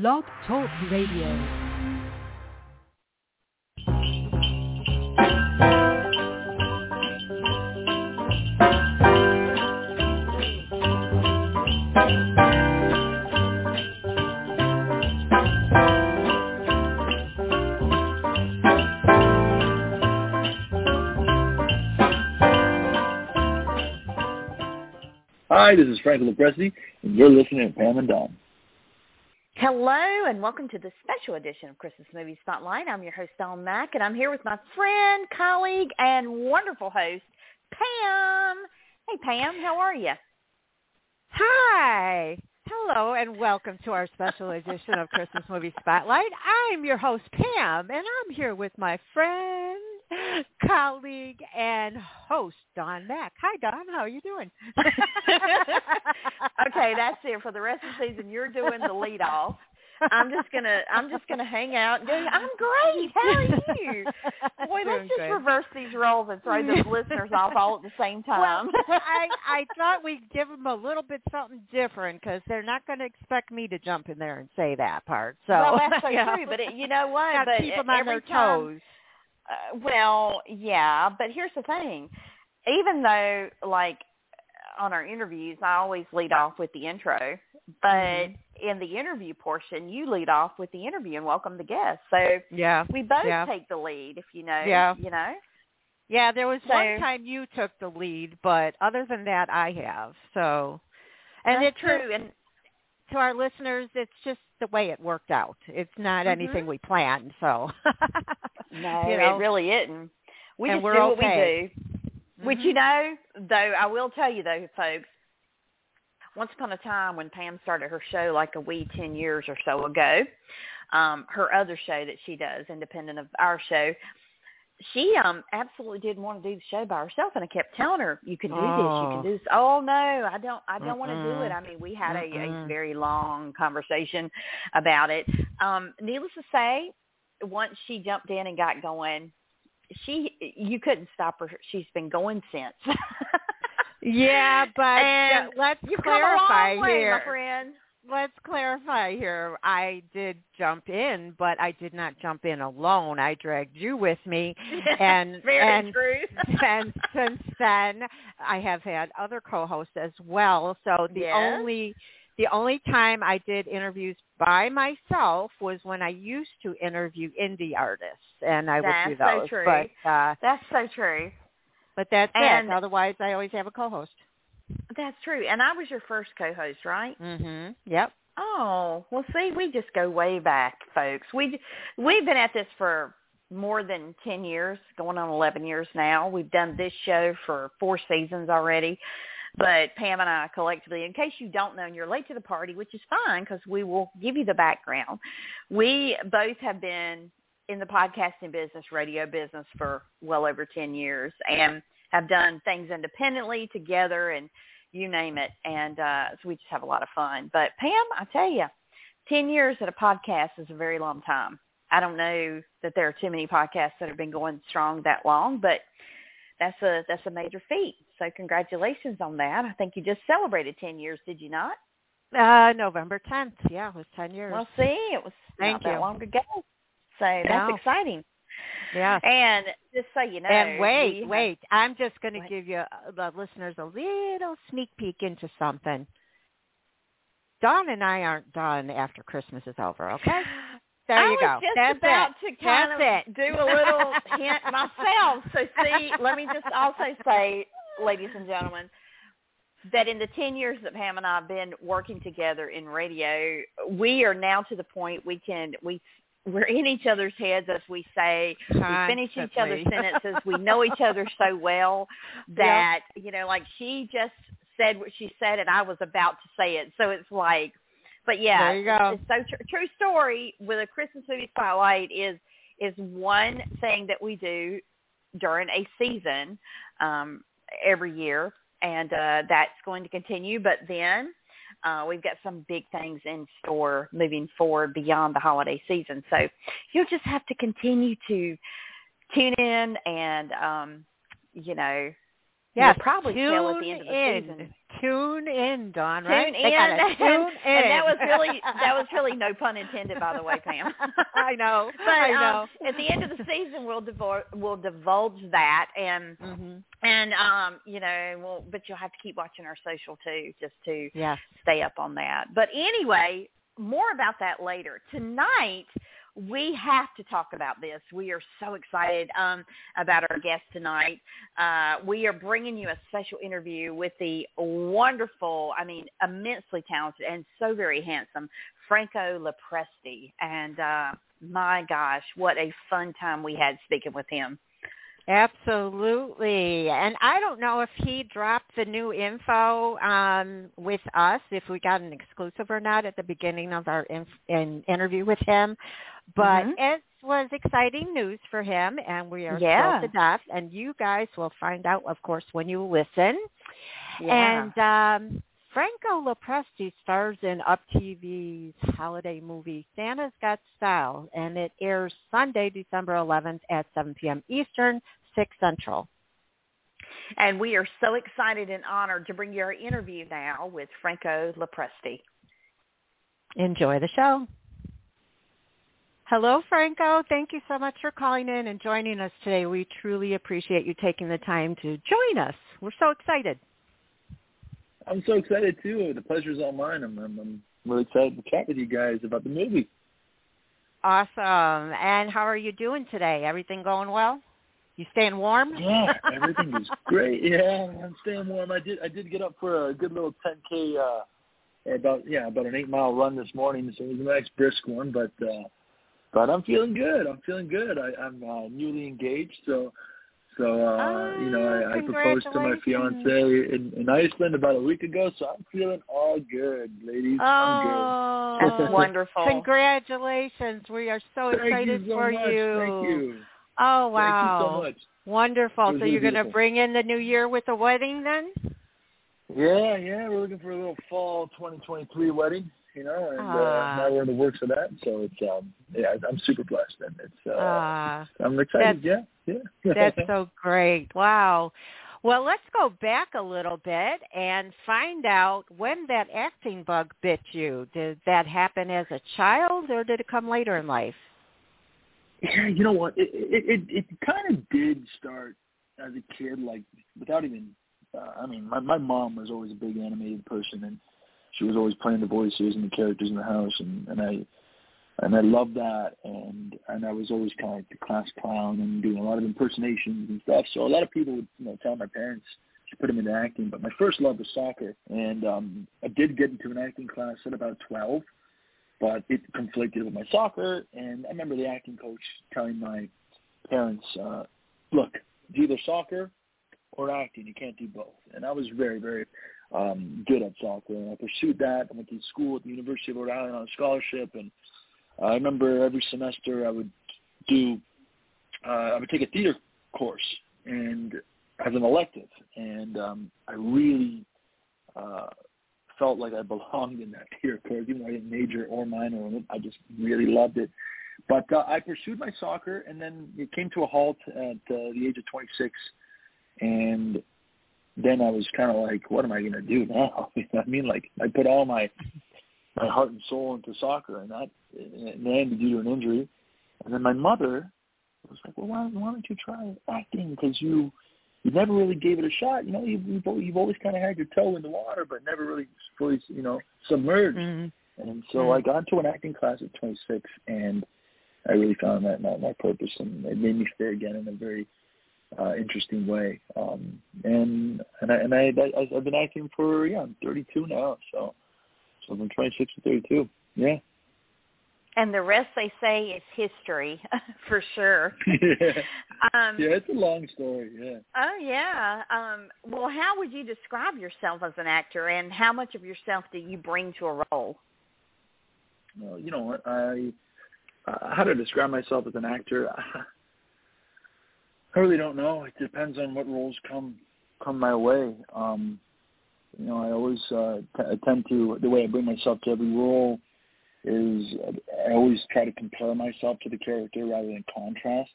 Blog Talk Radio. Hi, this is Frank Lo Presti, and you're listening to Pam and Dawn. Hello, and welcome to the special edition of Christmas Movie Spotlight. I'm your host, Dawn Mack, and I'm here with my friend, colleague, and wonderful host, Pam. Hey, Pam, how are you? Hi. Hello and welcome to our special edition of Christmas Movie Spotlight. I'm your host Pam and I'm here with my friend, colleague, and host Dawn Mack. Hi Dawn, how are you doing? okay, that's it. For the rest of the season, you're doing the lead off. I'm just gonna I'm just gonna hang out and go, I'm great. How are you? Boy, let's just great. reverse these roles and throw the listeners off all at the same time. Well, I I thought we'd give them a little bit something different because they're not going to expect me to jump in there and say that part. So well, that's so know, true. But it, you know what? but keep them every on their time, toes. Uh, well, yeah, but here's the thing. Even though, like, on our interviews, I always lead off with the intro, but Mm-hmm. in the interview portion, you lead off with the interview and welcome the guest. So Yeah. we both Yeah. take the lead, if you know. Yeah. You know. Yeah, there was So- one time you took the lead, but other than that, I have. So, and it's true. And to our listeners, it's just the way it worked out. It's not Mhm. anything we planned. So, no, you know, it really isn't. We And just do what okay. we do. Which Mhm. you know, though, I will tell you though, folks. Once upon a time, when Pam started her show, like a wee ten years or so ago, um, her other show that she does, independent of our show, she um absolutely didn't want to do the show by herself, and I kept telling her, "You can do this, you Oh. can do this." Oh no, I don't, I don't want to do it. I mean, we had a, a very long conversation about it. Um, needless to say, once she jumped in and got going, she you couldn't stop her. She's been going since. yeah, but And uh, let's clarify come a long way, here. Let's clarify here. I did jump in, but I did not jump in alone. I dragged you with me, and Very and and since then I have had other co-hosts as well. So the Yes. only the only time I did interviews by myself was when I used to interview indie artists, and I would do That's so those. true. But uh, That's so true. but that's And- it. Otherwise, I always have a co-host. That's true. And I was your first co-host, right? Mhm. Yep. Oh, well, see, we just go way back, folks. We we've been at this for more than 10 years, going on 11 years now. We've done this show for four seasons already. But Pam and I collectively, in case you don't know and you're late to the party, which is fine because we will give you the background, we both have been in the podcasting business, radio business for well over 10 years and have done things independently together and you name it. And uh, so we just have a lot of fun. But Pam, I tell you, 10 years at a podcast is a very long time. I don't know that there are too many podcasts that have been going strong that long, but that's a that's a major feat. So congratulations on that. I think you just celebrated 10 years, did you not? Uh, November 10th. Yeah, it was 10 years. Well, see, it was Thank not that long ago. So that's exciting. yeah. And just so you know, And wait, have- wait. I'm just going to give you uh, the listeners a little sneak peek into something. Dawn and I aren't done after Christmas is over, okay? There I you was go. just That's about it. to kind That's of it. do a little hint myself. So see, let me just also say, ladies and gentlemen, that in the 10 years that Pam and I have been working together in radio, we are now to the point we can, we, we're in each other's heads as we say, we finish each other's sentences. We know each other so well that, you know, like she just said what she said and I was about to say it. So it's like, but yeah, There you go. it's so tr- true story with a Christmas movie spotlight is is one thing that we do during a season um, every year, and uh, that's going to continue. But then uh, we've got some big things in store moving forward beyond the holiday season. So you'll just have to continue to tune in and um, you know yeah, probably tune tell at the end of the in. season. Tune in. Tune right? in, They gotta tune in. and that was really that was really no pun intended, by the way, Pam. I know. But I know. Um, at the end of the season, we'll divulge we'll divulge that, and hmm and um, you know, well, but you'll have to keep watching our social too, just to stay up on that. But anyway, more about that later. Tonight, we have to talk about this. We are so excited um, about our guest tonight. Uh, we are bringing you a special interview with the wonderful, I mean, immensely talented and so very handsome Franco Lo Presti. And uh, my gosh, what a fun time we had speaking with him. Absolutely. And I don't know if he dropped the new info um, with us, if we got an exclusive or not at the beginning of our inf- in interview with him. But Mhm. it was exciting news for him, and we are Yeah. thrilled to death. And you guys will find out, of course, when you listen. Yeah. And um, Franco Lo Presti stars in Up TV's holiday movie Santa's Got Style, and it airs Sunday, December 11th at 7 p.m. Eastern, 6 Central. And we are so excited and honored to bring you our interview now with Franco Lo Presti. Enjoy the show. Hello, Franco. Thank you so much for calling in and joining us today. We truly appreciate you taking the time to join us. We're so excited. I'm so excited too. The pleasure's all mine. I'm, I'm, I'm really excited to chat with you guys about the movie. Awesome. And how are you doing today? Everything going well? You staying warm? Yeah, everything is great. Yeah, I'm staying warm. I did I did get up for a good little 10k, uh, about yeah about an eight mile run this morning. So it was a nice brisk one, but uh, but I'm feeling good. I'm feeling good. I, I'm uh, newly engaged, so so uh, you know I, I proposed to my fiance in, in Iceland about a week ago. So I'm feeling all good, ladies. I'm Oh, That's wonderful. Congratulations. We are so good. Thank excited you so for much. you. Thank you. Oh, wow. Thank you so much. Wonderful. So you're going to bring in the new year with a wedding then? Yeah, yeah, we're looking for a little fall 2023 wedding, you know, and Ah. uh, now we're in the works of that. So it's um, yeah, I'm super blessed, and it's uh, Ah, I'm excited. yeah, yeah. that's so great. Wow. Well, let's go back a little bit and find out when that acting bug bit you. Did that happen as a child or did it come later in life? yeah. You know what? It it it, it kind of did start as a kid, like without even. Uh, I mean, my my mom was always a big animated person, and she was always playing the voices and the characters in the house, and and I and I loved that, and and I was always kind of like the class clown and doing a lot of impersonations and stuff. So a lot of people would you know tell my parents to put them into acting, but my first love was soccer, and um, I did get into an acting class at about twelve, but it conflicted with my soccer, and I remember the acting coach telling my parents, uh, "Look, it's either soccer or acting. You can't do both." And I was very very um, good at soccer, and I pursued that. I went to school at the University of Rhode Island on a scholarship, and I remember every semester I would do, uh, I would take a theater course and as an elective, and um, I really uh, felt like I belonged in that theater course, even though I didn't major or minor in it. I just really loved it. But uh, I pursued my soccer, and then it came to a halt at uh, the age of 26, and then I was kind of like, what am I going to do now? You know I mean, like I put all my my heart and soul into soccer, and that and then due to an injury. And then my mother was like, "Well, why, why don't you try acting? Because you you never really gave it a shot. You know, you've you've, you've always kind of had your toe in the water, but never really fully, you know, submerged." Mm-hmm. And so Mm. I got into an acting class at 26, and I really found that my, my purpose, and it made me stay again in a very uh, interesting way. Um, and and I and I, I I've been acting for yeah, I'm 32 now, so so from 26 to 32. Yeah. And the rest, they say, is history for sure. yeah. Um, Yeah, it's a long story. Yeah. Oh yeah. Um, well, how would you describe yourself as an actor, and how much of yourself do you bring to a role? Well, you know what I uh, how to describe myself as an actor. I really don't know. It depends on what roles come come my way. Um, you know, I always uh, t- tend to the way I bring myself to every role is I always try to compare myself to the character rather than contrast.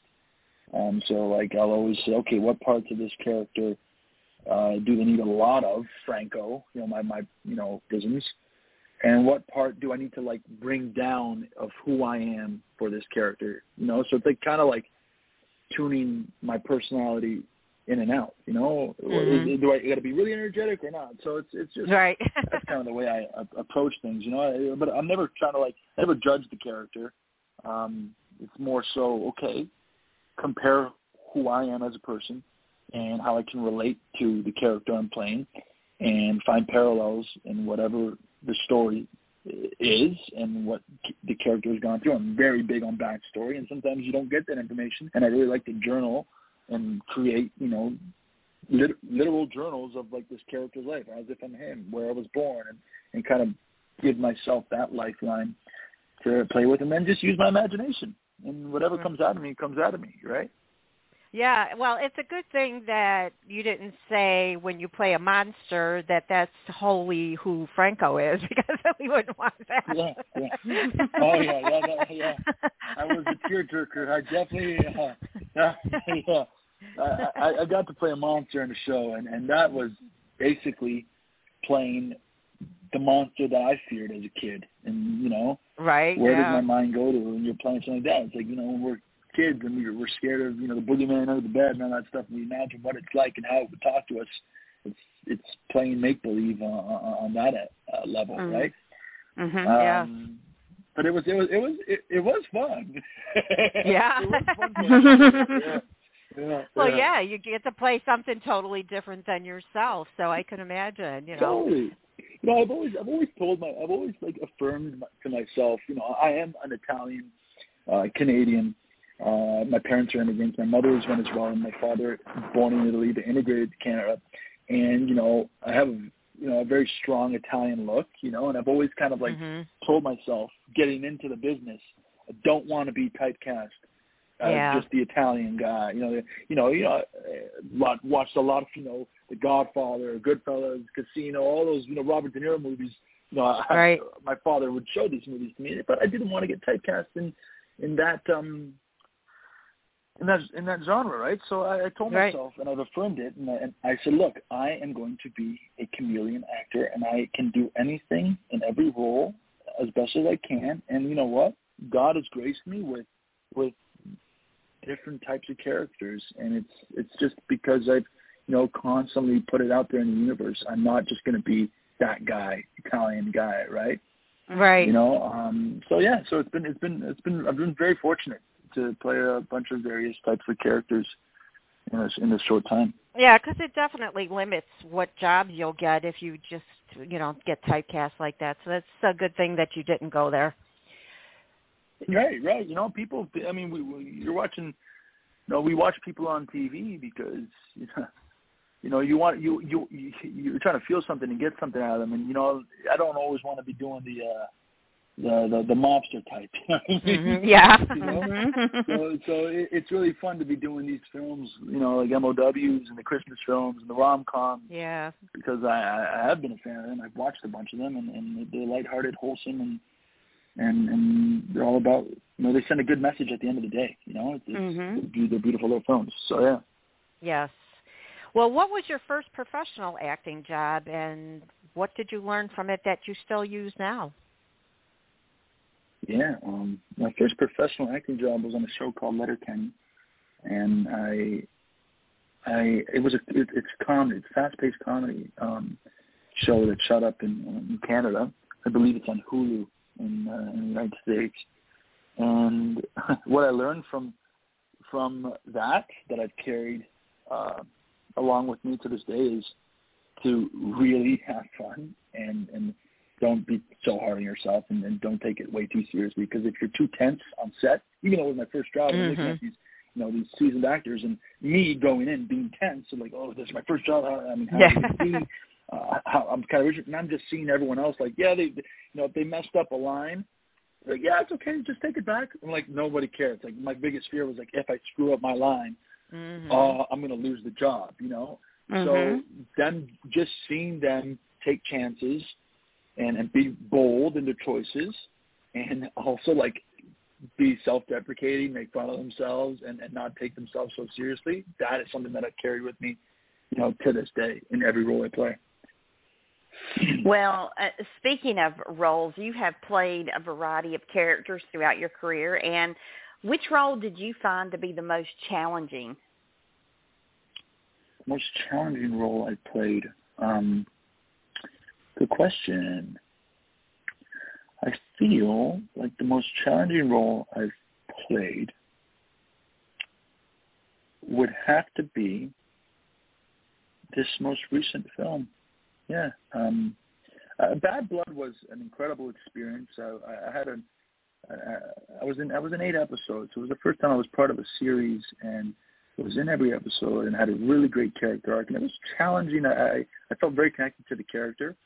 Um, so like I'll always say, okay, what parts of this character uh, do they need a lot of Franco, you know, my my you know isms, and what part do I need to like bring down of who I am for this character, you know? So it's like kind of like tuning my personality in and out, you know? Mhm. Do I got to be really energetic or not? So it's it's just Right. that's kind of the way I approach things, you know. But I'm never trying to like never judge the character. Um, it's more so okay, compare who I am as a person and how I can relate to the character I'm playing, and find parallels in whatever the story is and what the character has gone through. I'm very big on backstory, and sometimes you don't get that information. And I really like to journal and create, you know, lit- literal journals of like this character's life as if I'm him, where I was born, and, and kind of give myself that lifeline to play with, and then just use my imagination. And whatever Mhm. comes out of me comes out of me, right? Yeah, well, it's a good thing that you didn't say when you play a monster that that's wholly who Franco is because we wouldn't want that. Yeah, yeah. Oh yeah, yeah, that, yeah. I was a tearjerker. I definitely, uh, yeah, yeah. I, I, I got to play a monster in the show, and and that was basically playing the monster that I feared as a kid. And you know, Right. where yeah. does my mind go to when you're playing something like that? It's like you know, when we're kids and we're, we're scared of you know the boogeyman under the bed and all that stuff. And we imagine what it's like and how it would talk to us. It's it's playing make believe on, on, on that uh, level, Mhm. right? Mhm. yeah. Um, but it was it was it was it, it was fun. Yeah. was fun. yeah. Yeah. Well, yeah, you get to play something totally different than yourself, so I can imagine, you know. Totally. You know, I've always I've always told my I've always like affirmed my, to myself. You know, I am an Italian uh, Canadian. Uh, my parents are immigrants. My mother is Venezuelan. My father born in Italy, but immigrated to Canada. And you know, I have you know a very strong Italian look. You know, and I've always kind of like Mhm. told myself getting into the business, I don't want to be typecast as Yeah. just the Italian guy. You know, the- you know, you know, uh, lot, watched a lot of you know, The Godfather, Goodfellas, Casino, all those you know Robert De Niro movies. You know, I, Right. my father would show these movies to me, but I didn't want to get typecast in in that um in that in that genre, right? So I, I told Right. myself, and I've affirmed it, and I, and I said, look, I am going to be a chameleon actor, and I can do anything in every role as best as I can. And you know what? God has graced me with with different types of characters, and it's it's just because I've you know constantly put it out there in the universe. I'm not just going to be that guy, Italian guy, right? Right. You know, um, so yeah, so it's been it's been it's been I've been very fortunate to play a bunch of various types of characters in this in this short time. Yeah, because it definitely limits what jobs you'll get if you just, you know, get typecast like that. So that's a good thing that you didn't go there. Right, right. You know, people. I mean, we, we you're watching. You know, we watch people on TV because you know, you know, you want you you you- you're trying to feel something and get something out of them, and you know, I don't always want to be doing the uh the the, the mobster type. You know what I mean? Mhm. Yeah. You know? Mhm. so so it, it's really fun to be doing these films, you know, like MOWs and the Christmas films and the rom coms yeah. because I, I have been a fan of them. I've watched a bunch of them, and, and they're lighthearted, wholesome, and and and they're all about you know they send a good message at the end of the day. You know, it's, it's Mhm. they're, they're beautiful little films. So yeah. Yes. Well, what was your first professional acting job, and what did you learn from it that you still use now? Yeah, um, my first professional acting job was on a show called Letterkenny, and I, I it was a it, it's comedy, it's fast-paced comedy um, show that shot up in, in Canada. I believe it's on Hulu in, uh, in the United States. And what I learned from from that that I've carried uh, along with me to this day is to really have fun and and don't be so hard on yourself and, and don't take it way too seriously because if you're too tense on set, even though it was my first job, I'm looking at these you know these seasoned actors and me going in being tense and like oh this is my first job I mean how Yeah. am I gonna be? Uh, how, I'm kind of and I'm just seeing everyone else like yeah they you know if they messed up a line like yeah it's okay just take it back I'm like nobody cares like my biggest fear was like if I screw up my line Mhm. oh I'm gonna lose the job you know so Mhm. them just seeing them take chances and, and be bold in their choices and also like be self deprecating, make fun of themselves and, and not take themselves so seriously, that is something that I've carried with me you know, to this day in every role I play. Well, uh, speaking of roles, you have played a variety of characters throughout your career, and which role did you find to be the most challenging? Most challenging role I played. Um, good question. I feel like the most challenging role I've played would have to be this most recent film. Yeah. Um, uh, Bad Blood was an incredible experience. I, I had a, I was in I was in eight episodes. So it was the first time I was part of a series, and it was in every episode, and had a really great character arc. And it was challenging. I I felt very connected to the character,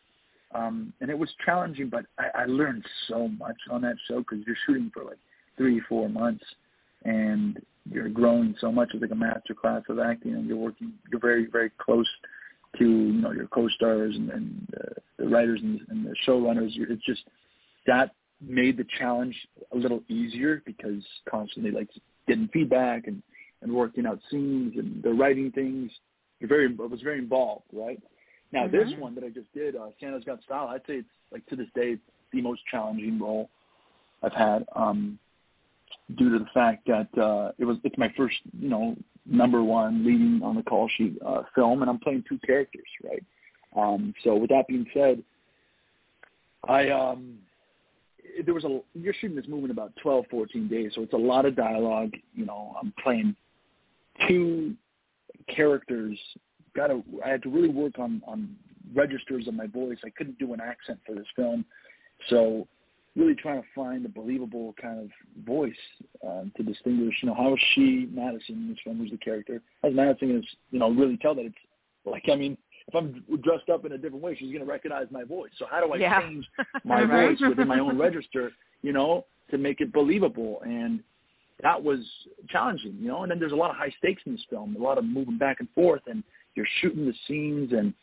um, and it was challenging. But I, I learned so much on that show because you're shooting for like three, four months, and you're growing so much. It's like a master class of acting, and you're working. You're very, very close to you know your co-stars and, and uh, the writers and, and the showrunners. It's just that made the challenge a little easier because constantly like getting feedback and and working out scenes and the writing things. You're very it was very involved, right? Now mm-hmm. this one that I just did, uh, Santa's Got Style, I'd say it's like to this day the most challenging role I've had. Um, due to the fact that uh, it was it's my first you know number one leading on the call sheet uh, film, and I'm playing two characters, right? Um, so with that being said, I um, there was a you're shooting this movie in about 12, 14 days, so it's a lot of dialogue. You know, I'm playing two characters. Got to I had to really work on on registers of my voice. I couldn't do an accent for this film, so really trying to find a believable kind of voice um, to distinguish, you know, how is she, Madison, in this one who's the character, how's Madison going to, you know, really tell that it's, like, I mean, if I'm dressed up in a different way, she's going to recognize my voice. So how do I yeah. change my voice within my own register, you know, to make it believable? And that was challenging, you know. And then there's a lot of high stakes in this film, a lot of moving back and forth, and you're shooting the scenes, and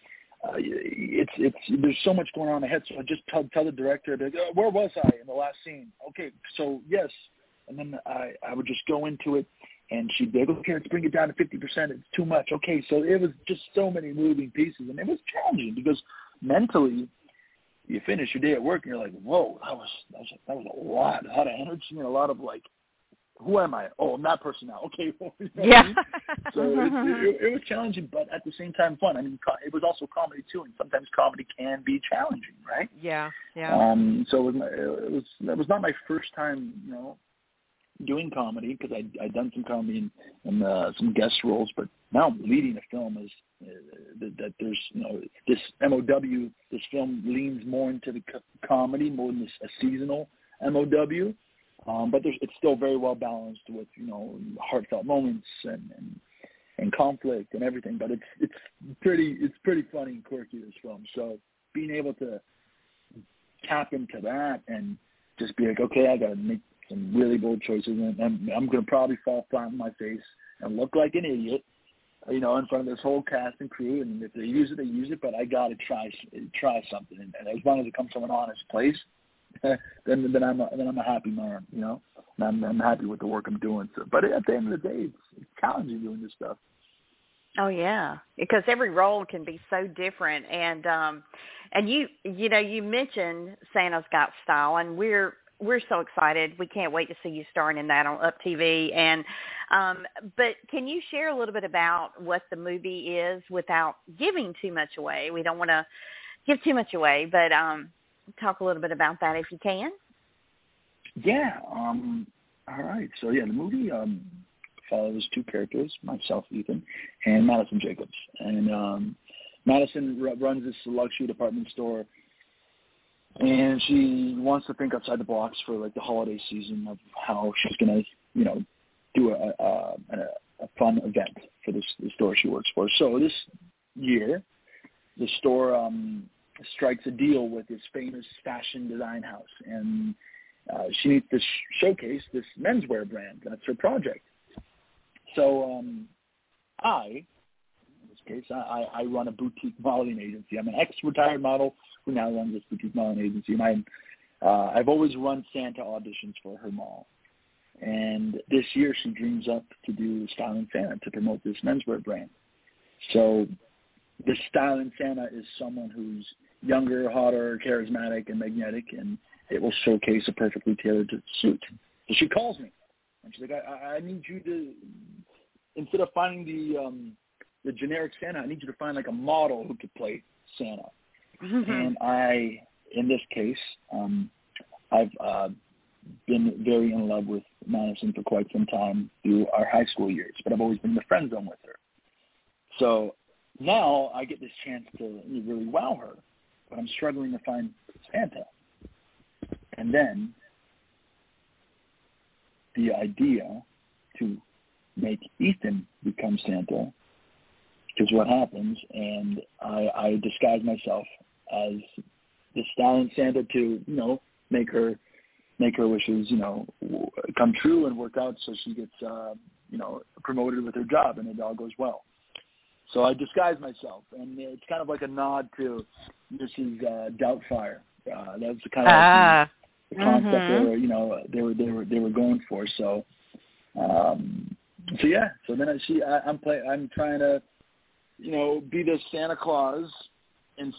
uh, it's it's there's so much going on in my head. So I just tell tell the director, like, oh, where was I in the last scene? Okay, so yes, and then I I would just go into it, and she'd be like, okay, let's bring it down to fifty percent. It's too much. Okay, so it was just so many moving pieces, and it was challenging because mentally. You finish your day at work and you're like, "Whoa, that was that was that was a lot, a lot of energy and a lot of like who am I? Oh, I'm that person now. Okay. you know yeah. I mean? So it, it, it was challenging, but at the same time fun. I mean, it was also comedy too, and sometimes comedy can be challenging, right? Yeah. Yeah. Um. So it was, it was that was not my first time, you know, doing comedy because I I'd done some comedy and, and uh, some guest roles, but now I'm leading a film is uh, that, that there's you know this MOW. This film leans more into the co- comedy more than this, a seasonal MOW um, but it's still very well balanced with you know heartfelt moments and, and and conflict and everything. But it's it's pretty it's pretty funny and quirky this film. So being able to tap into that and just be like, okay, I got to make some really bold choices, and I'm, I'm to probably fall flat on my face and look like an idiot, you know, in front of this whole cast and crew. And if they use it, they use it. But I got to try try something, and as long as it comes from an honest place, then then I'm a, then I'm a happy man, you know. And I'm I'm happy with the work I'm doing. So, but at the end of the day, it's, it's challenging doing this stuff. Oh yeah, because every role can be so different, and um, and you you know you mentioned Santa's Got Style, and we're we're so excited. We can't wait to see you starring in that on Up TV. And um, but can you share a little bit about what the movie is without giving too much away? We don't want to give too much away, but um, talk a little bit about that if you can. Yeah. Um, all right. So yeah, the movie um, follows two characters, myself, Ethan, and Madison Jacobs. And um, Madison r- runs this luxury department store, and she wants to think outside the box for like the holiday season of how she's gonna, you know, do a, a, a, fun event for this the store she works for. So this year, the store um, strikes a deal with this famous fashion design house, and uh, she needs to sh- showcase this menswear brand. That's her project. So um, I, in this case, I, I run a boutique modeling agency. I'm an ex-retired model who now runs this boutique modeling agency, and I, uh, I've always run Santa auditions for her mall. And this year, she dreams up to do Styling Santa to promote this menswear brand. So the styling Santa is someone who's younger, hotter, charismatic, and magnetic, and it will showcase a perfectly tailored suit. So she calls me, and she's like, I, I need you to, instead of finding the um, the generic Santa, I need you to find like a model who could play Santa. Mm-hmm. And I, in this case, um, I've uh, been very in love with Madison for quite some time through our high school years, but I've always been in the friend zone with her. So now I get this chance to really wow her, but I'm struggling to find Santa. And then the idea to make Ethan become Santa is what happens, and I, I disguise myself as the styling Santa to, you know, make her make her wishes, you know, come true and work out so she gets, uh, you know, promoted with her job and it all goes well. So I disguise myself, and it's kind of like a nod to Mrs. Uh, Doubtfire. Uh, that's the kind of Ah. the, the concept Mhm. they were, you know, they were they were they were going for. So, um, so yeah. So then I see I, I'm play I'm trying to, you know, be this Santa Claus and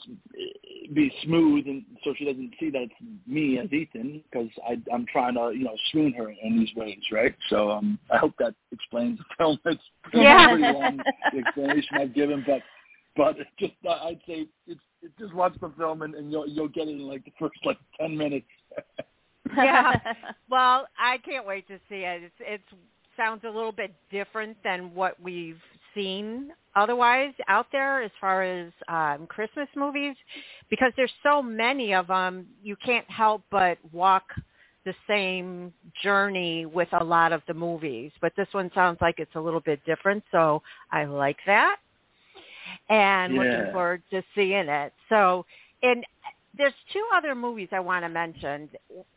be smooth, and so she doesn't see that it's me as Ethan because I'm trying to, you know, swoon her in these ways, right? So um, I hope that explains the film. It's pretty, Yeah. pretty long the explanation I've given, but but just uh, I'd say it's, it's just watch the film and, and you'll you'll get it in like the first like ten minutes. Yeah. Well, I can't wait to see it. It's it sounds a little bit different than what we've seen otherwise out there as far as um Christmas movies because there's so many of them you can't help but walk the same journey with a lot of the movies. But this one sounds like it's a little bit different so I like that. And looking forward to seeing it. So and there's two other movies I want to mention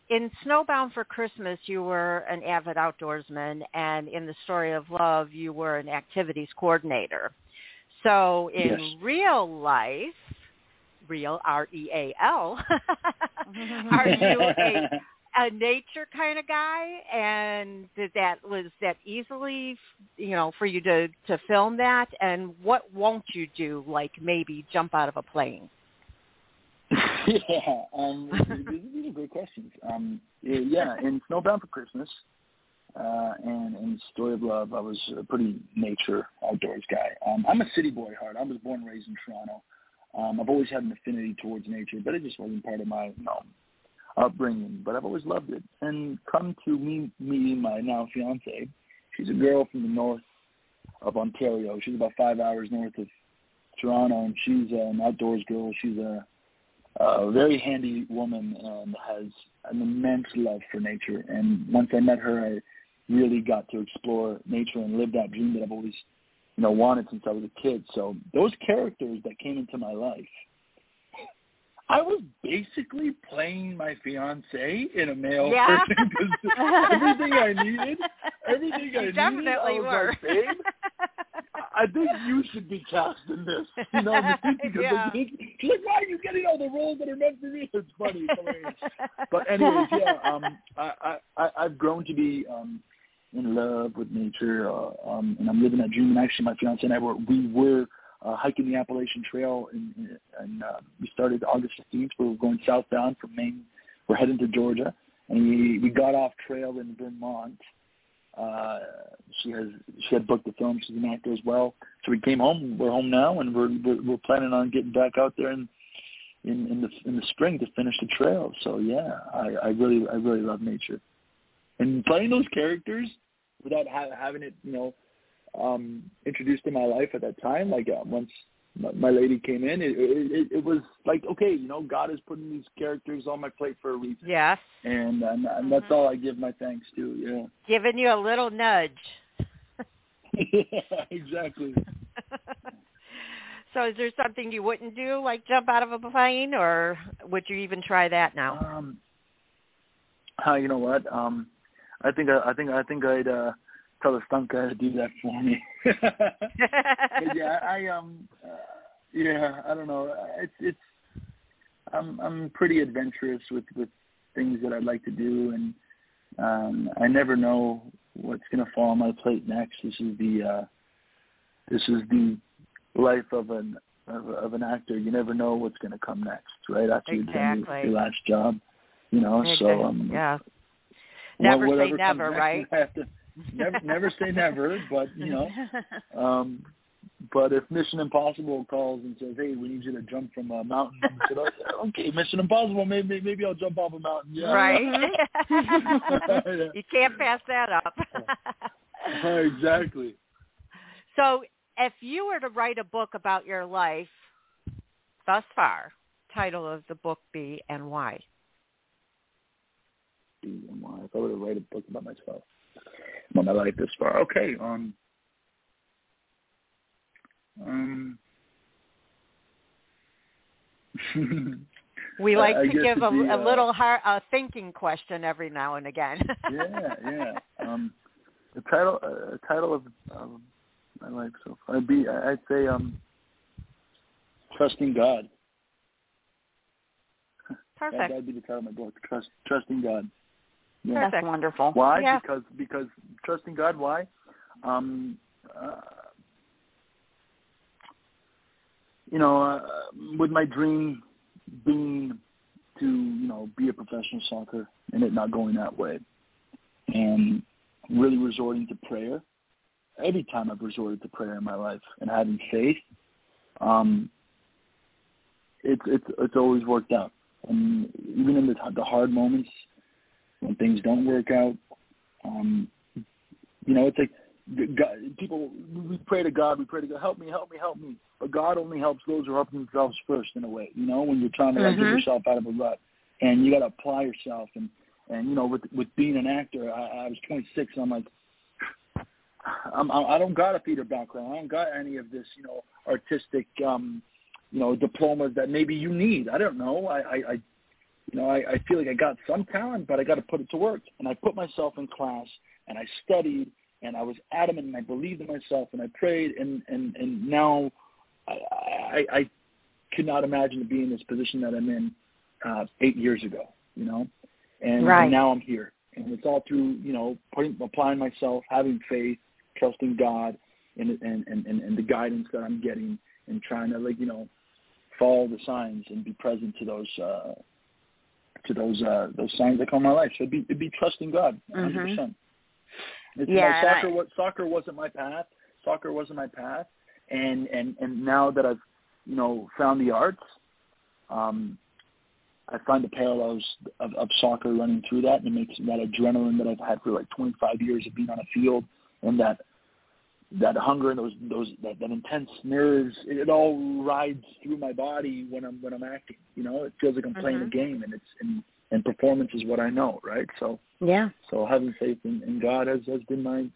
in Snowbound for Christmas, you were an avid outdoorsman, and in The Story of Love, you were an activities coordinator. So in Yes. real life, real R E A L, are you a, a nature kind of guy? And did that was that easily, you know, for you to to film that? And what won't you do? Like maybe jump out of a plane? yeah, um, these, are great questions. Um, yeah, in Snowbound for Christmas uh, and in Story of Love, I was a pretty nature outdoors guy. Um, I'm a city boy at heart. I was born and raised in Toronto. Um, I've always had an affinity towards nature, but it just wasn't part of my you know, upbringing. But I've always loved it. And come to me meeting my now fiance, she's a girl from the north of Ontario. She's about five hours north of Toronto, and she's an outdoors girl. She's a a very handy woman and has an immense love for nature. And once I met her, I really got to explore nature and live that dream that I've always, you know, wanted since I was a kid. So those characters that came into my life, I was basically playing my fiance in a male Yeah. person because everything I needed, everything I You needed, definitely I was were. like, babe, I think you should be cast in this. You know, what I mean? because Yeah. she's like, why are you getting all the roles that are meant for me? It's funny. But anyways, yeah, um, I, I, I, I've grown to be um, in love with nature, uh, um, and I'm living that dream. And actually, my fiance and I were we were uh, hiking the Appalachian Trail, and, and uh, we started August 15th. We were going southbound from Maine. We're heading to Georgia, and we we got off trail in Vermont. Uh, she has she had booked the film. She's an actor as well. So we came home. We're home now, and we're we're, we're planning on getting back out there in in in the in the spring to finish the trail. So yeah, I, I really I really love nature, and playing those characters without ha- having it you know um introduced in my life at that time. Like uh, once my, my lady came in, it, it it was like okay, you know, God is putting these characters on my plate for a reason, yes, and and, and that's all I give my thanks to. Yeah. Giving you a little nudge. Yeah, exactly. so is there something you wouldn't do, like jump out of a plane, or would you even try that now? Um, uh, you know what? Um, I think I, I think I think I'd uh, tell the stunt guy to do that for me. yeah, I um, uh, yeah, I don't know. It's it's I'm I'm pretty adventurous with with things that I'd like to do, and um, I never know what's gonna fall on my plate next. This is the uh, this is the life of an of, of an actor, you never know what's going to come next, right? After you've done your, your last job, you know. So um, yeah. Never say whatever comes never, next, right? I have to never never say never, but you know, um, but if Mission Impossible calls and says, "Hey, we need you to jump from a mountain," said, "Oh, "Okay, Mission Impossible. Maybe maybe I'll jump off a mountain." Yeah. Right. You can't pass that up. exactly. so, if you were to write a book about your life thus far, title of the book be and why? B and Y. If I were to write a book about myself, my life this far, okay. Um. Um. We like I to give a, be, a uh, little a thinking question every now and again. yeah, yeah. Um, the title, uh, title of, of my life so far, I'd be, I'd say, um, trusting God. That, Perfect. that'd be the title of my book. Trust, trusting God. Yeah. That's Perfect. wonderful. Why? Yeah. Because because trusting God. Why? Um, uh, you know, uh, with my dream being to you know be a professional soccer and it not going that way, and really resorting to prayer. Every time I've resorted to prayer in my life and having faith, um, it's it's it's always worked out. And even in the the hard moments, when things don't work out. Um, you know, it's like God, people we pray to God, we pray to God, help me, help me, help me. But God only helps those who help themselves first, in a way. You know, when you're trying to like, get yourself out of a rut, and you got to apply yourself. And and you know, with with being an actor, I, I was 26, and I'm like, I'm, I don't got a theater background. I don't got any of this, you know, artistic, um, you know, diplomas that maybe you need. I don't know. I, I, I you know, I, I feel like I got some talent, but I got to put it to work. And I put myself in class, and I studied, and I was adamant, and I believed in myself, and I prayed, and and and now, I I, I could not imagine to be in this position that I'm in uh, eight years ago. You know, and, Right. and now I'm here, and it's all through you know putting applying myself, having faith, trusting God, and and and and, and the guidance that I'm getting, and trying to like you know follow the signs and be present to those. uh to those uh those signs that come in my life. So it'd be it'd be trusting God, 100 percent. It's Yeah, you know, soccer. I- What soccer wasn't my path. Soccer wasn't my path, and and and now that I've you know found the arts, um, I find the parallels of, of soccer running through that, and it makes that adrenaline that I've had for like 25 years of being on a field, and that that hunger and those those that, that intense nerves, it, it all rides through my body when I'm when I'm acting. You know, it feels like I'm playing a Mhm. game, and it's and and performance is what I know, right? So Yeah. so having faith in, in God has has been my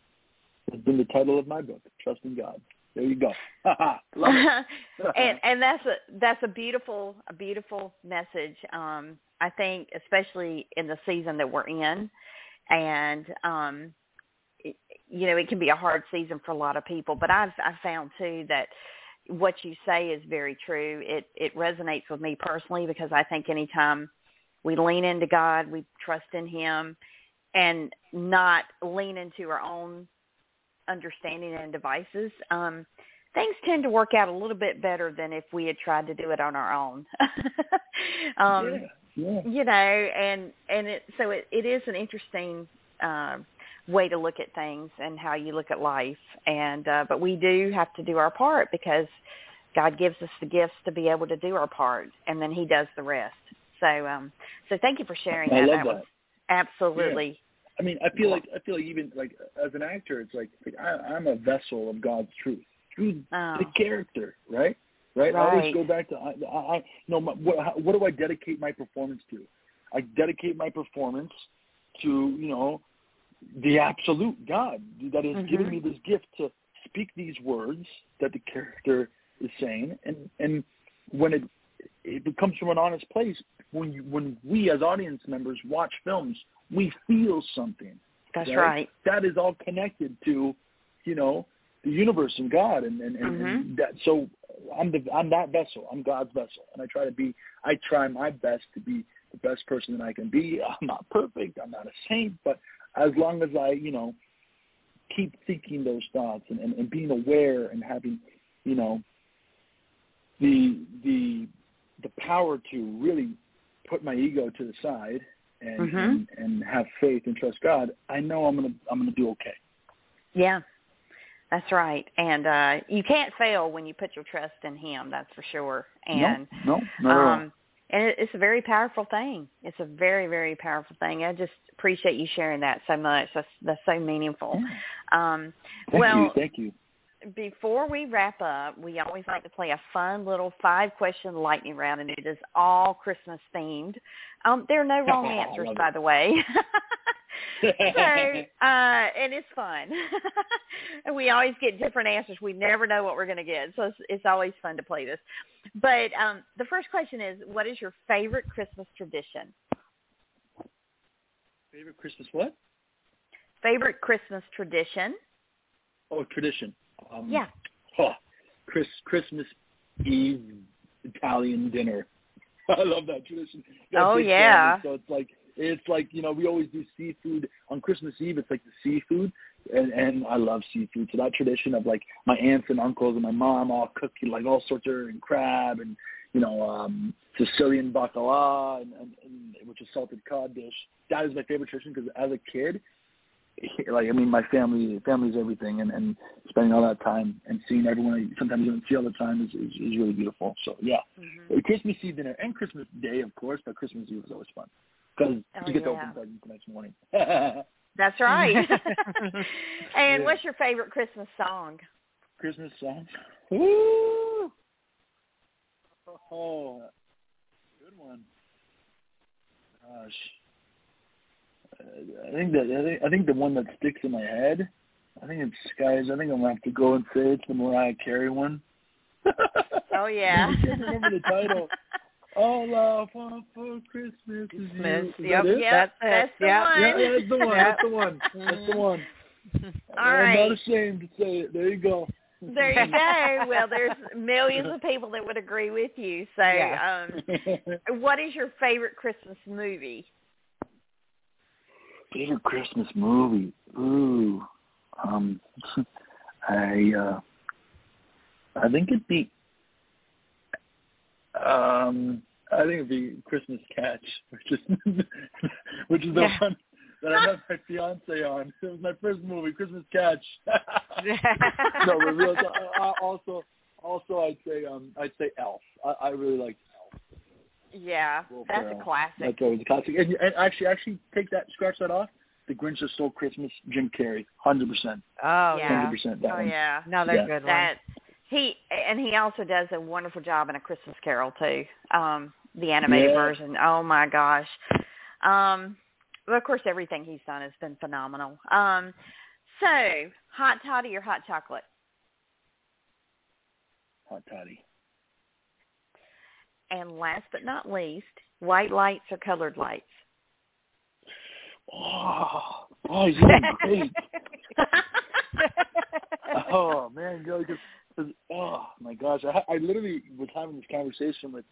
has been the title of my book, trusting God. There you go. And and that's a that's a beautiful a beautiful message. Um, I think especially in the season that we're in, and um, you know it can be a hard season for a lot of people. But I've I found too that what you say is very true. It it resonates with me personally because I think anytime we lean into God, we trust in Him, and not lean into our own understanding and devices. Um, things tend to work out a little bit better than if we had tried to do it on our own. um, yeah, yeah. you know, and and it so it, it is an interesting uh, way to look at things and how you look at life. And uh, but we do have to do our part because God gives us the gifts to be able to do our part, and then He does the rest. So um, so thank you for sharing I that. love that that. absolutely I mean, I feel like I feel like even like as an actor, it's like, like I, I'm a vessel of God's truth through Oh. the character, right? Right. I always go back to I, I, I you my, what how, what do I dedicate my performance to? I dedicate my performance to you know the absolute God that has given Mhm. me this gift to speak these words that the character is saying, and and when it it comes from an honest place, when you when we as audience members watch films, we feel something. that's right? right. That is all connected to, you know, the universe and God, and and, and, and Mhm. that. So I'm the I'm that vessel. I'm God's vessel, and I try to be. I try my best to be the best person that I can be. I'm not perfect. I'm not a saint, but as long as I, you know, keep thinking those thoughts and, and, and being aware and having, you know, the the the power to really put my ego to the side and Mhm. and, and have faith and trust God, I know I'm gonna I'm gonna do okay. Yeah. That's right. And uh you can't fail when you put your trust in him, that's for sure. And no, no, not at all. um and it's a very powerful thing. It's a very, very powerful thing. I just appreciate you sharing that so much. That's that's so meaningful. Um Thank well you, thank you. before we wrap up, we always like to play a fun little five question lightning round and it is all Christmas themed. Um there are no wrong Oh, answers by the way. so uh and it's fun and we always get different answers we never know what we're going to get so it's, it's always fun to play this but um the first question is what is your favorite christmas tradition Favorite Christmas what? favorite christmas tradition Oh, tradition. Um, yeah Oh, Chris Christmas Eve Italian dinner. I love that tradition. Got Oh, big yeah. family, So it's like it's like you know we always do seafood on Christmas Eve. It's like the seafood, and and I love seafood. So that tradition of like my aunts and uncles and my mom all cooking like all sorts of and crab and you know um Sicilian bacala and, and, and which is salted cod dish. That is my favorite tradition because as a kid, like I mean, my family family's everything, and and spending all that time and seeing everyone I sometimes you don't see all the time is is, is really beautiful. So yeah, mm-hmm. Christmas Eve dinner and Christmas Day, of course, but Christmas Eve is always fun because Oh, you get to yeah. open presents the next morning. that's right and Yeah. what's your favorite christmas song Christmas song. Woo! Oh, good one. Gosh, I think that I think, I think the one that sticks in my head. I think it's guys. I think I'm gonna have to go and say it's the Mariah Carey one. oh yeah I can't remember the title. All I want for Christmas is you. Christmas, Is that yep, it? yep That's it. that's the Yep. one Yeah, yeah, that's the one. Yep. That's the one. That's the one. All I'm right. not ashamed to say it. There you go. There you go. Well, there's millions of people that would agree with you. So, Yeah. um, what is your favorite Christmas movie? Favorite Christmas movie? Ooh, um, I uh, I think it'd be, um, I think it'd be Christmas Catch, which is which is the Yeah. one that I met my fiance on. It was my first movie, Christmas Catch. no, but real. I, I also, also I'd say um, I'd say Elf. I, I really like Elf. Yeah, Will that's Ferrell. a classic. That's always a classic. And, and actually, actually, take that, scratch that off. The Grinch That Stole Christmas, Jim Carrey, hundred percent, oh Yeah. hundred yeah, percent. That oh one. yeah, another Yeah. good one. that he and he also does a wonderful job in a Christmas Carol too. Um, the animated Yeah. version. Oh my gosh. Um, well, of course, everything he's done has been phenomenal. Um, so hot toddy or hot chocolate? Hot toddy. And last but not least, white lights or colored lights? Oh, oh, you're great. oh man, because oh my gosh, I, I literally was having this conversation with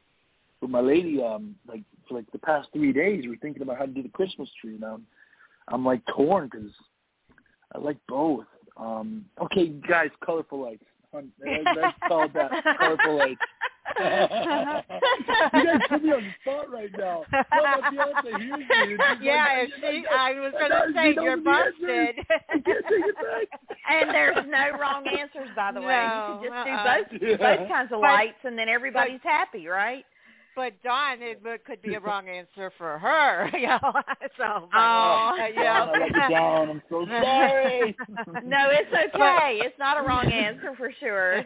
with my lady um like for like the past three days. We are thinking about how to do the Christmas tree. and I'm I'm like torn because I like both. Um Okay, guys, colorful lights. Let's call that colorful lights. You guys put me on the spot right now. No, my fiance hears me. It's just yeah, like, she, I- I was gonna say you you're busted. I can't take it back. And there's no wrong answers, by the way. No, you can just uh-uh. do both Yeah. both kinds of But- lights, and then everybody's happy, right? But Dawn, it could be a wrong answer for her. You know, so. but, Oh. uh, you Dawn, know. I let you down. I'm so sorry. No, it's okay. It's not a wrong answer for sure.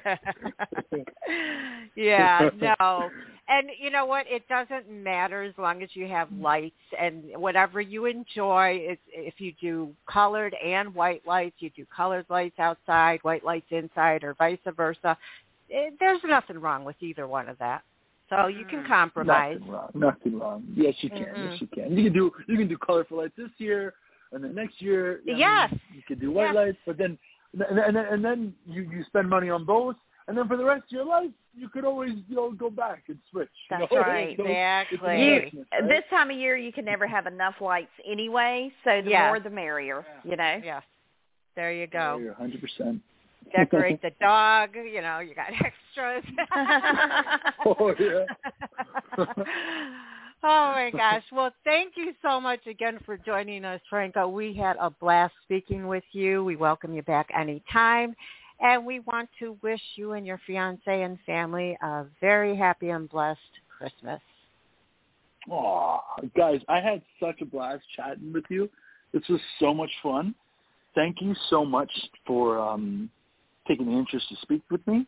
yeah, no. And you know what? It doesn't matter as long as you have lights and whatever you enjoy. It's, if you do colored and white lights, you do colored lights outside, white lights inside, or vice versa. It, there's nothing wrong with either one of that. So you can Mm. compromise. Nothing wrong. Nothing wrong. Yes, you can. Mm-mm. Yes, you can. You can do you can do colorful lights this year, and then next year. you know, Yes. You can do white Yes. lights, but then and then and then, you you spend money on both, and then for the rest of your life, you could always you know go back and switch. you That's know? right. So Exactly. You, right? this time of year, you can never have enough lights anyway. So the Yeah. more, the merrier. You know. Yes. There you go. 100. percent decorate the dog. You know, you got extras. oh yeah. oh my gosh. Well, thank you so much again for joining us, Franco. We had a blast speaking with you. We welcome you back anytime. And we want to wish you and your fiance and family a very happy and blessed Christmas. Oh, guys, I had such a blast chatting with you. This was so much fun. Thank you so much for um, taking the interest to speak with me.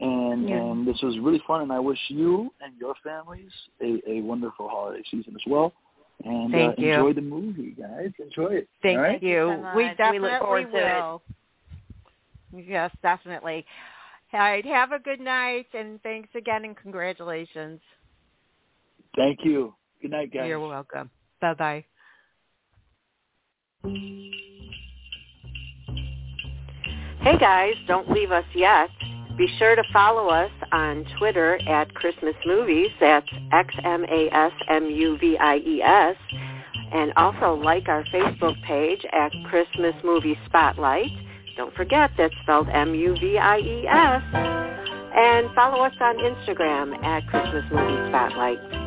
And, Yeah. and this was really fun, and I wish you and your families a, a wonderful holiday season as well. And Thank uh, you. enjoy the movie, guys. Enjoy it. Thank all right? you. so we much. We definitely look forward to it. will. Yes, definitely. All right. Have a good night, and thanks again, and congratulations. Thank you. Good night, guys. You're welcome. Bye bye. Hey guys, don't leave us yet. Be sure to follow us on Twitter at Christmas Movies. That's X-M-A-S-M-U-V-I-E-S. And also like our Facebook page at Christmas Movie Spotlight. Don't forget that's spelled M-U-V-I-E-S. And follow us on Instagram at Christmas Movie Spotlight.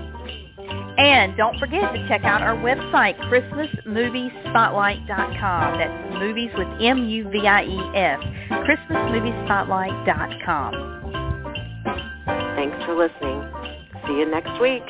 And don't forget to check out our website, christmasmuviesspotlight.com. That's movies with M-U-V-I-E-S. christmasmuviesspotlight.com. Thanks for listening. See you next week.